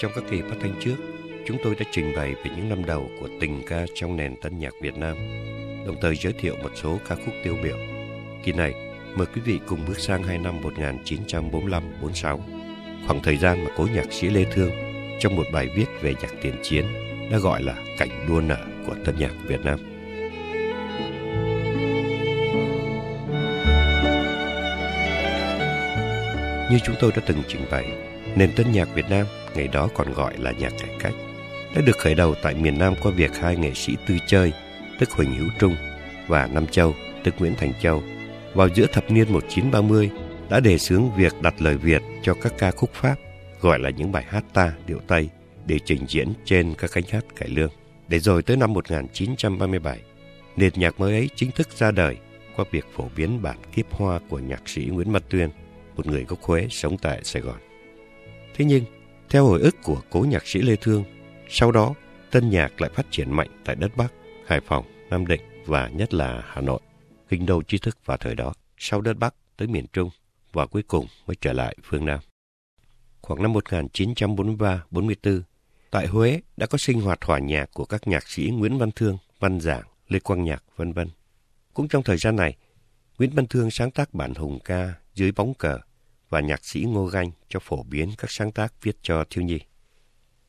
Trong các kỳ phát thanh trước, chúng tôi đã trình bày về những năm đầu của tình ca trong nền tân nhạc Việt Nam, đồng thời giới thiệu một số ca khúc tiêu biểu. Kỳ này, mời quý vị cùng bước sang hai năm 1945-46, khoảng thời gian mà cố nhạc sĩ Lê Thương trong một bài viết về nhạc tiền chiến đã gọi là cảnh đua nở của tân nhạc Việt Nam. Như chúng tôi đã từng trình bày, nền tân nhạc Việt Nam ngày đó còn gọi là nhạc cải cách đã được khởi đầu tại miền Nam qua việc hai nghệ sĩ tư chơi, tức Huỳnh Hữu Trung và Nam Châu, tức Nguyễn Thành Châu, vào giữa thập niên 1930 đã đề xướng việc đặt lời Việt cho các ca khúc Pháp, gọi là những bài hát ta, điệu Tây, để trình diễn trên các cánh hát cải lương. Để rồi tới năm 1937, nền nhạc mới ấy chính thức ra đời qua việc phổ biến bản kiếp hoa của nhạc sĩ Nguyễn Văn Tuyên, một người gốc Huế sống tại Sài Gòn. Thế nhưng, theo hồi ức của cố nhạc sĩ Lê Thương, sau đó tân nhạc lại phát triển mạnh tại đất Bắc, Hải Phòng, Nam Định và nhất là Hà Nội, kinh đô trí thức vào thời đó, sau đất Bắc tới miền Trung và cuối cùng mới trở lại phương Nam. Khoảng năm 1943-44, tại Huế đã có sinh hoạt hòa nhạc của các nhạc sĩ Nguyễn Văn Thương, Văn Giảng, Lê Quang Nhạc, vân vân. Cũng trong thời gian này, Nguyễn Văn Thương sáng tác bản hùng ca dưới bóng cờ và nhạc sĩ Ngô Ganh cho phổ biến các sáng tác viết cho thiếu nhi.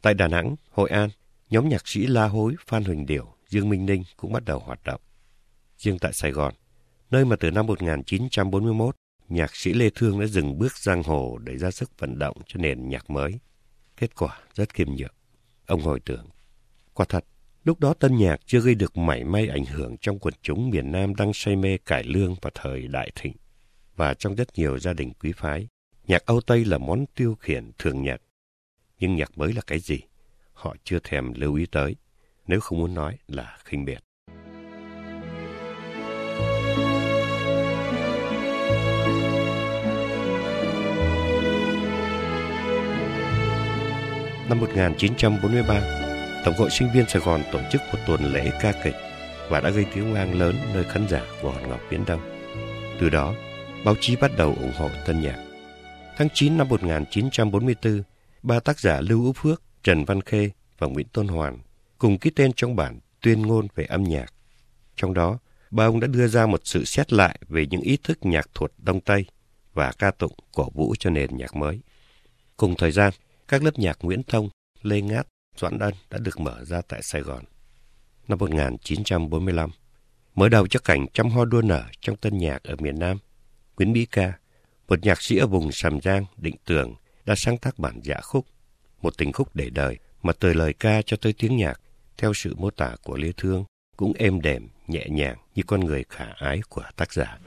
Tại Đà Nẵng, Hội An, nhóm nhạc sĩ La Hối, Phan Huỳnh Điểu, Dương Minh Ninh cũng bắt đầu hoạt động. Riêng tại Sài Gòn, nơi mà từ năm 1941, nhạc sĩ Lê Thương đã dừng bước giang hồ để ra sức vận động cho nền nhạc mới. Kết quả rất khiêm nhượng. Ông hồi tưởng, quả thật, lúc đó tân nhạc chưa gây được mảy may ảnh hưởng trong quần chúng miền Nam đang say mê cải lương và thời đại thịnh. Và trong rất nhiều gia đình quý phái, nhạc Âu Tây là món tiêu khiển thường nhật. Nhưng nhạc mới là cái gì? Họ chưa thèm lưu ý tới, nếu không muốn nói là khinh biệt. Năm 1943, Tổng hội sinh viên Sài Gòn tổ chức một tuần lễ ca kịch và đã gây tiếng vang lớn nơi khán giả của Hòn Ngọc Viễn Đông. Từ đó, báo chí bắt đầu ủng hộ tân nhạc. Tháng 9 năm 1944, ba tác giả Lưu Úc Phước, Trần Văn Khê và Nguyễn Tôn Hoàn cùng ký tên trong bản tuyên ngôn về âm nhạc. Trong đó, ba ông đã đưa ra một sự xét lại về những ý thức nhạc thuật Đông Tây và ca tụng cổ vũ cho nền nhạc mới. Cùng thời gian, các lớp nhạc Nguyễn Thông, Lê Ngát, Doãn Ân đã được mở ra tại Sài Gòn. Năm 1945, mở đầu cho cảnh trăm hoa đua nở trong tân nhạc ở miền Nam, Nguyễn Mỹ Ca, một nhạc sĩ ở vùng Sàm Giang, Định Tường, đã sáng tác bản dạ khúc, một tình khúc để đời mà từ lời ca cho tới tiếng nhạc, theo sự mô tả của Lê Thương, cũng êm đềm, nhẹ nhàng như con người khả ái của tác giả.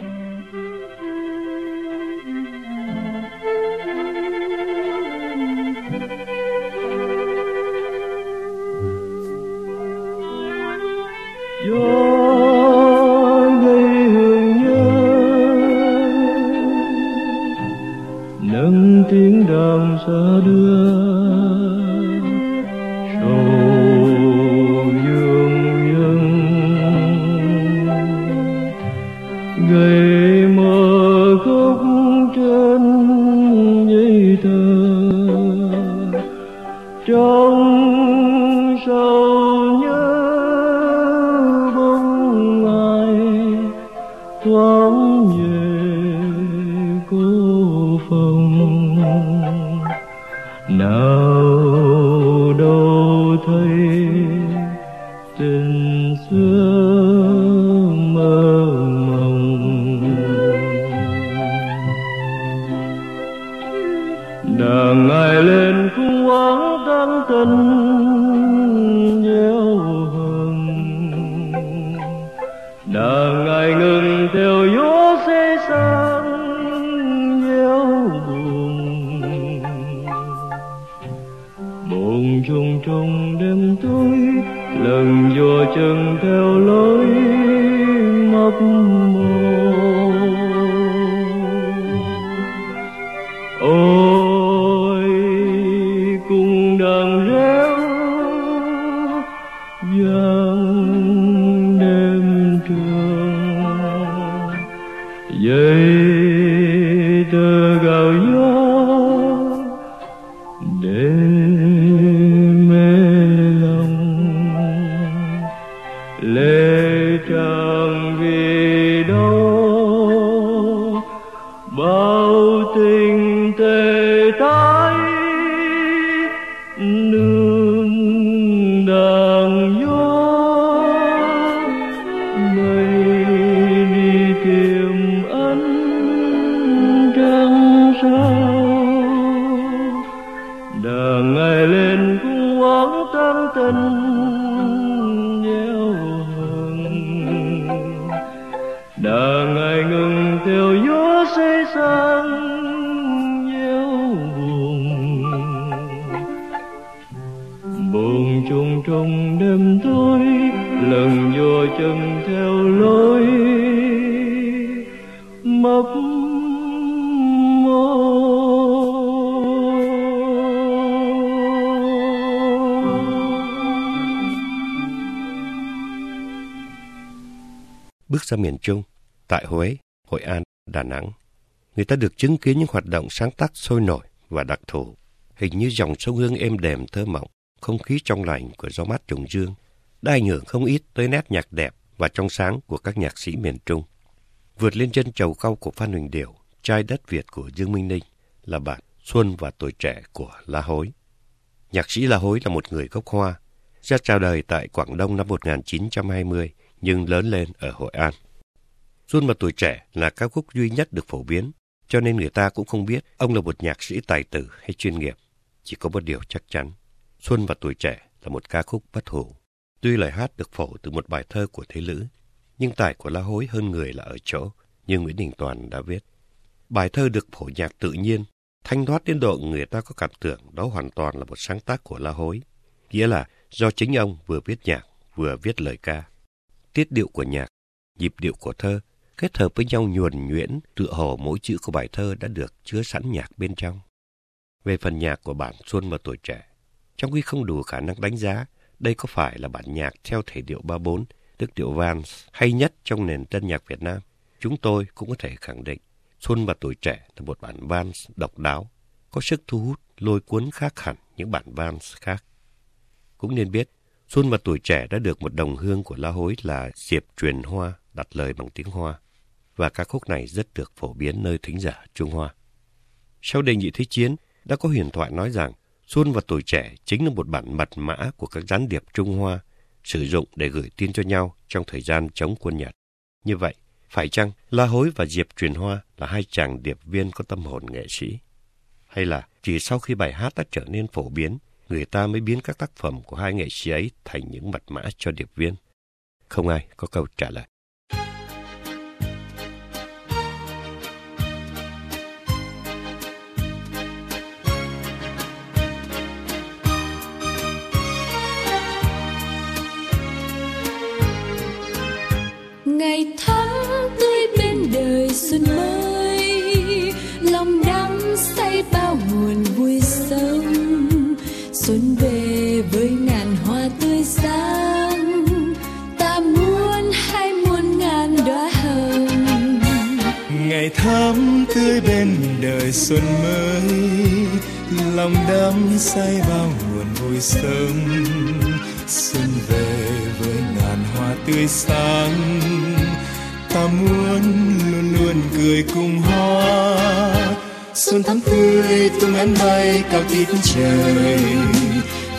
tiếng giờ đưa. Đời ngày ngừng theo gió xây sang nhau buồn. Buồn chung trong đêm tối, lần dò chân theo lối mất ngừng theo gió say sang gieo buồn. Buồn trùng trong đêm tối lần vô chân theo lối. Mập Bước ra miền Trung, tại Huế, Hội An, Đà Nẵng, người ta được chứng kiến những hoạt động sáng tác sôi nổi và đặc thù, hình như dòng sông Hương êm đềm thơ mộng, không khí trong lành của gió mát trùng dương, đã ảnh hưởng không ít tới nét nhạc đẹp và trong sáng của các nhạc sĩ miền Trung. Vượt lên chân trầu cau của Phan Huỳnh Điểu, trai đất Việt của Dương Minh Ninh là bản Xuân và tuổi trẻ của La Hối. Nhạc sĩ La Hối là một người gốc Hoa, ra chào đời tại Quảng Đông năm 1920 nhưng lớn lên ở Hội An. Xuân và tuổi trẻ là ca khúc duy nhất được phổ biến, cho nên người ta cũng không biết ông là một nhạc sĩ tài tử hay chuyên nghiệp. Chỉ có một điều chắc chắn, Xuân và tuổi trẻ là một ca khúc bất hủ. Tuy lời hát được phổ từ một bài thơ của Thế Lữ, nhưng tài của La Hối hơn người là ở chỗ, như Nguyễn Đình Toàn đã viết. Bài thơ được phổ nhạc tự nhiên, thanh thoát đến độ người ta có cảm tưởng đó hoàn toàn là một sáng tác của La Hối. Nghĩa là do chính ông vừa viết nhạc, vừa viết lời ca tiết điệu của nhạc, nhịp điệu của thơ, kết hợp với nhau nhuần nhuyễn, tựa hồ mỗi chữ của bài thơ đã được chứa sẵn nhạc bên trong. Về phần nhạc của bản Xuân và tuổi trẻ, trong khi không đủ khả năng đánh giá, đây có phải là bản nhạc theo thể điệu 34, tức điệu Vans hay nhất trong nền tân nhạc Việt Nam, chúng tôi cũng có thể khẳng định Xuân và tuổi trẻ là một bản Vans độc đáo, có sức thu hút, lôi cuốn khác hẳn những bản Vans khác. Cũng nên biết, Xuân và tuổi trẻ đã được một đồng hương của La Hối là Diệp Truyền Hoa đặt lời bằng tiếng Hoa, và ca khúc này rất được phổ biến nơi thính giả Trung Hoa. Sau đề nghị thế chiến, đã có huyền thoại nói rằng Xuân và tuổi trẻ chính là một bản mật mã của các gián điệp Trung Hoa sử dụng để gửi tin cho nhau trong thời gian chống quân Nhật. Như vậy, phải chăng La Hối và Diệp Truyền Hoa là hai chàng điệp viên có tâm hồn nghệ sĩ? Hay là chỉ sau khi bài hát đã trở nên phổ biến, người ta mới biến các tác phẩm của hai nghệ sĩ ấy thành những mật mã cho điệp viên. Không ai có câu trả lời. Xuân về với ngàn hoa tươi sáng. Ta muốn hai muôn ngàn đóa hồng. Ngày thắm tươi bên đời xuân mới, lòng đắm say bao nguồn vui sớm. xuân về với ngàn hoa tươi sáng, ta muốn luôn luôn cười cùng hoa xuân thắm tươi, tung én bay cao tít trời.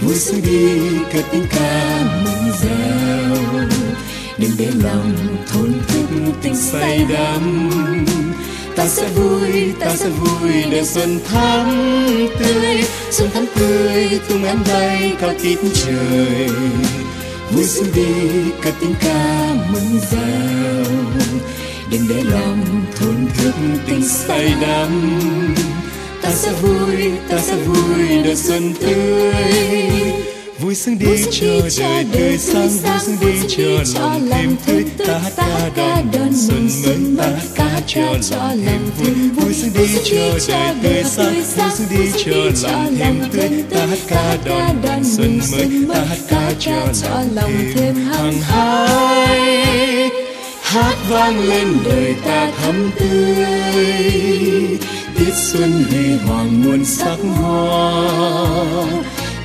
Vui xuân đi, cất tiếng ca mừng reo đừng để lòng thôn thức tình say đắm. Ta sẽ vui, ta sẽ vui để xuân thắm tươi. Xuân thắm tươi, tung én bay cao tít trời. Vui xuân đi, cất tiếng ca mừng reo đừng để lòng thốn thức tình say đắm ta sẽ vui ta sẽ vui đời xuân tươi vui sướng đi cho đời tươi sáng vui sướng đi cho lòng thêm tươi ta hát ca đón xuân mới ta ca cho lòng thêm vui vui sướng đi cho đời tươi sáng vui sướng đi cho lòng thêm tươi ta hát ca đón xuân mới ta ca cho lòng thêm hăng hái hát vang lên đời ta thắm tươi. Tiết xuân huy hoàng muôn sắc hoa.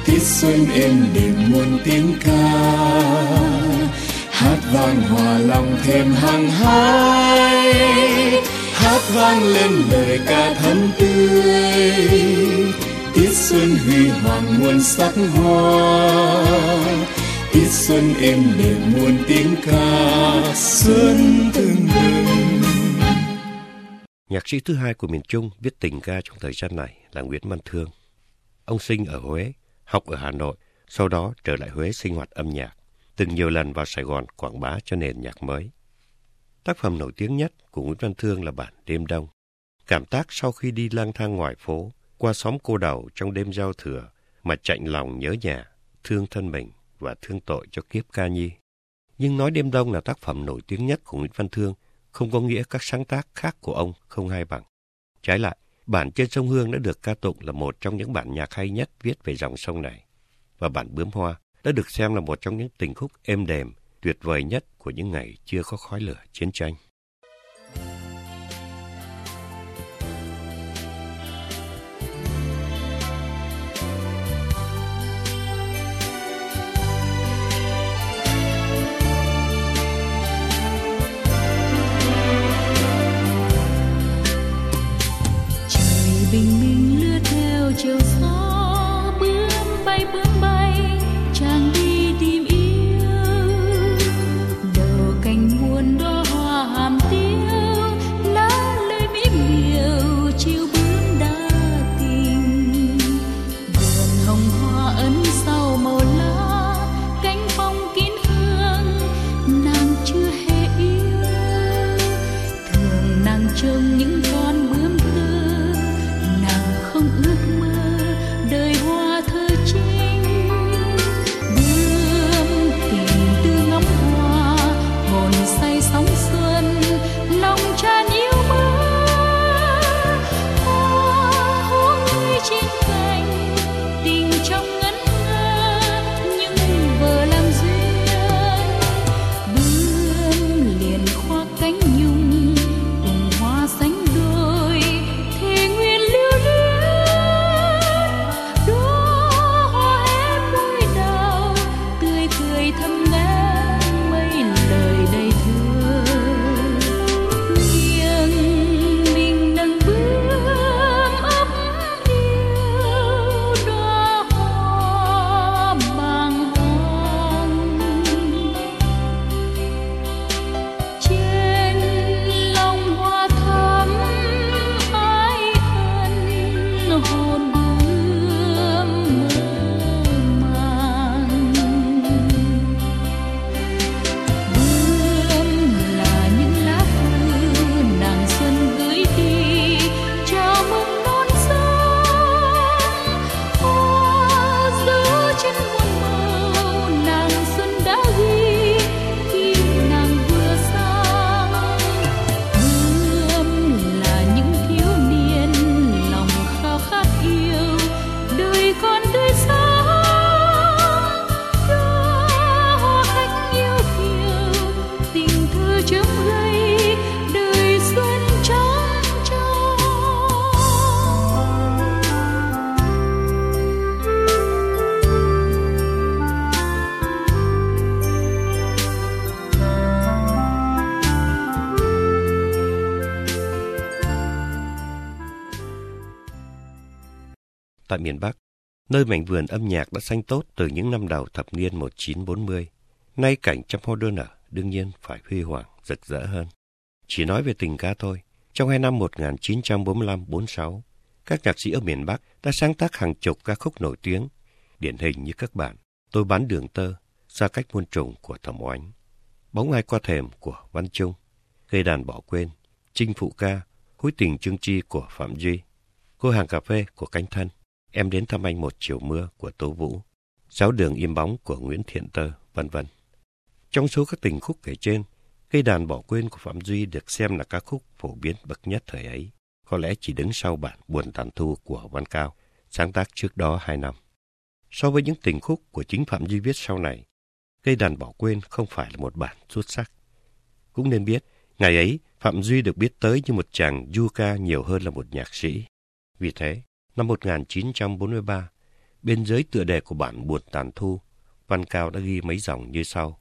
Tiết xuân êm đềm muôn tiếng ca. Hát vang hòa lòng thêm hăng hái hát vang lên lời ca thắm tươi. Tiết xuân huy hoàng muôn sắc hoa tiết xuân êm đềm muôn tiếng ca xuân tưng bừng Nhạc sĩ thứ hai của miền Trung viết tình ca trong thời gian này là Nguyễn Văn Thương. Ông sinh ở Huế, học ở Hà Nội sau đó trở lại Huế sinh hoạt âm nhạc, từng nhiều lần vào Sài Gòn quảng bá cho nền nhạc mới. Tác phẩm nổi tiếng nhất của Nguyễn Văn Thương là bản Đêm Đông. Cảm tác sau khi đi lang thang ngoài phố, qua xóm cô đầu trong đêm giao thừa mà chạnh lòng nhớ nhà, thương thân mình và thương tội cho kiếp ca nhi. Nhưng nói Đêm Đông là tác phẩm nổi tiếng nhất của Nguyễn Văn Thương, không có nghĩa các sáng tác khác của ông không hay bằng. Trái lại, bản Trên sông Hương đã được ca tụng là một trong những bản nhạc hay nhất viết về dòng sông này. Và bản Bướm Hoa đã được xem là một trong những tình khúc êm đềm, tuyệt vời nhất của những ngày chưa có khói lửa chiến tranh. Miền Bắc, nơi mảnh vườn âm nhạc đã xanh tốt từ những năm đầu thập niên 1940. Nay cảnh trăm hoa đơn ở đương nhiên phải huy hoàng, rực rỡ hơn. Chỉ nói về tình ca thôi, trong hai năm 1945-46, các nhạc sĩ ở miền Bắc đã sáng tác hàng chục ca khúc nổi tiếng, điển hình như các bản Tôi bán đường tơ, Xa cách muôn trùng của Thẩm Oánh, Bóng ai qua thềm của Văn Trung, Gây đàn bỏ quên, Chinh phụ ca, Hối tình trương chi của Phạm Duy, Cô hàng cà phê của cánh Thân, Em đến thăm anh một chiều mưa của Tố Vũ, Sáu đường im bóng của Nguyễn Thiện Tơ, vân vân. Trong số các tình khúc kể trên, cây đàn bỏ quên của Phạm Duy được xem là ca khúc phổ biến bậc nhất thời ấy, có lẽ chỉ đứng sau bản Buồn Tàn Thu của Văn Cao, sáng tác trước đó hai năm. So với những tình khúc của chính Phạm Duy viết sau này, cây đàn bỏ quên không phải là một bản xuất sắc. Cũng nên biết, ngày ấy Phạm Duy được biết tới như một chàng du ca nhiều hơn là một nhạc sĩ. Vì thế, Năm 1943, bên dưới tựa đề của bản Buồn Tàn Thu, Văn Cao đã ghi mấy dòng như sau.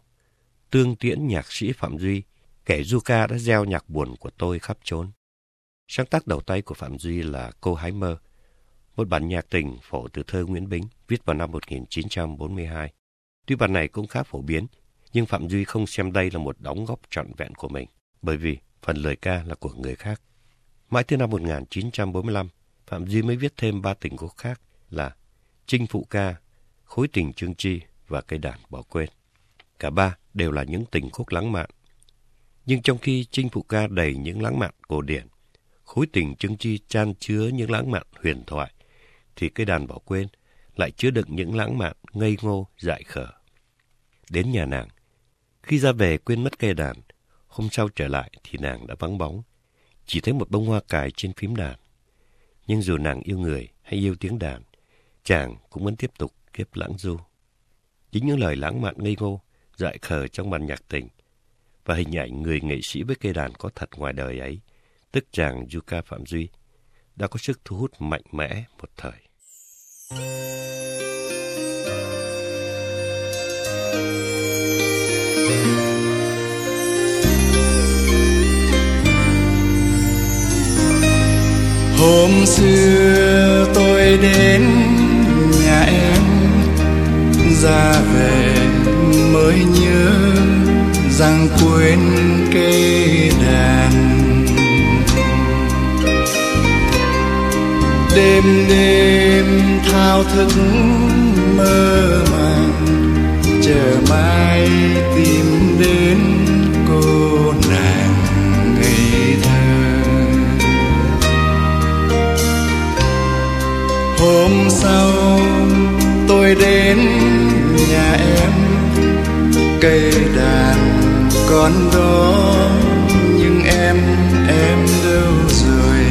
Tương tiễn nhạc sĩ Phạm Duy, kẻ du ca đã gieo nhạc buồn của tôi khắp trốn. Sáng tác đầu tay của Phạm Duy là Cô Hái Mơ, một bản nhạc tình phổ từ thơ Nguyễn Bính viết vào năm 1942. Tuy bản này cũng khá phổ biến, nhưng Phạm Duy không xem đây là một đóng góp trọn vẹn của mình, bởi vì phần lời ca là của người khác. Mãi tới năm 1945, Phạm Duy mới viết thêm ba tình khúc khác là Trinh Phụ Ca, khối tình Trương chi và cây đàn bỏ quên. Cả ba đều là những tình khúc lãng mạn. Nhưng trong khi chinh Phụ ca đầy những lãng mạn cổ điển, khối tình Trương chi chan chứa những lãng mạn huyền thoại, thì cây đàn bỏ quên lại chứa đựng những lãng mạn ngây ngô dại khờ. Đến nhà nàng, khi ra về quên mất cây đàn, hôm sau trở lại thì nàng đã vắng bóng, chỉ thấy một bông hoa cài trên phím đàn. Nhưng dù nàng yêu người hay yêu tiếng đàn, chàng cũng vẫn tiếp tục kiếp lãng du. Chính những lời lãng mạn ngây ngô, dại khờ trong màn nhạc tình và hình ảnh người nghệ sĩ với cây đàn có thật ngoài đời ấy, tức chàng Yuka Phạm Duy, đã có sức thu hút mạnh mẽ một thời. Hôm xưa tôi đến nhà em, ra về mới nhớ rằng quên cây đàn. Đêm đêm thao thức mơ màng, chờ mai tìm sau tôi đến nhà em cây đàn còn đó, nhưng em em đâu rồi.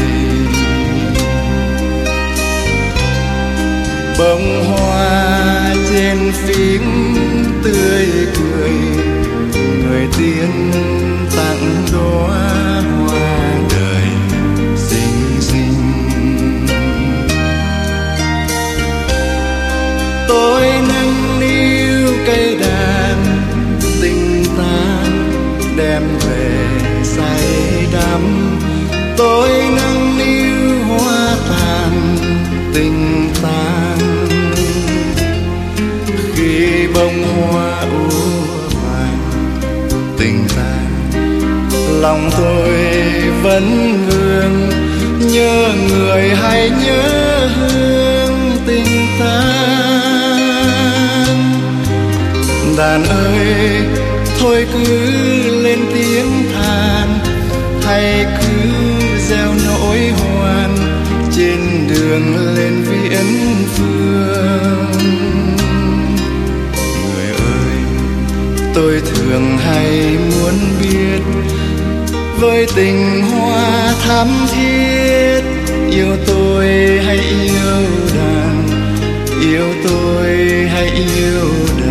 Bông hoa trên phím tươi cười, người tiên tặng đóa thôi cứ lên tiếng than, hay cứ gieo nỗi hoan trên đường lên viễn phương. Người ơi, tôi thường hay muốn biết với tình hoa thắm thiết, yêu tôi hay yêu đàn, yêu tôi hay yêu đàn.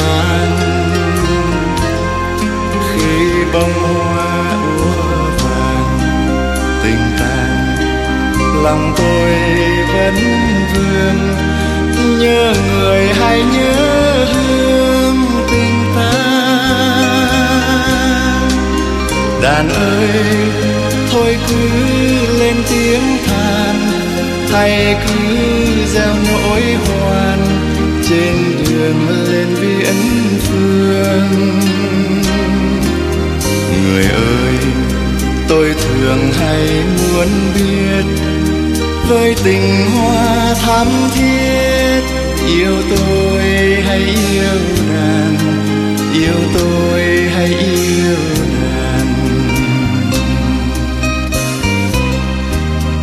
Tình khi bông hoa úa vàng, tình tan lòng tôi vẫn vương. Nhớ người hay nhớ hương tình ta. Đàn ơi, thôi cứ lên tiếng than hay cứ gieo nỗi hoan trên đường lên viễn phương. Người ơi, tôi thường hay muốn biết với tình hoa thắm thiết, yêu tôi hay yêu đàn yêu tôi hay yêu đàn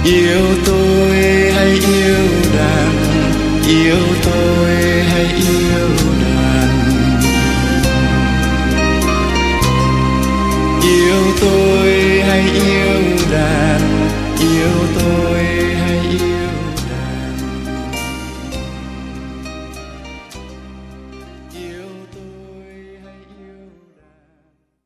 yêu tôi hay yêu đàn yêu tôi hay yêu đàn yêu tôi hay yêu đàn yêu tôi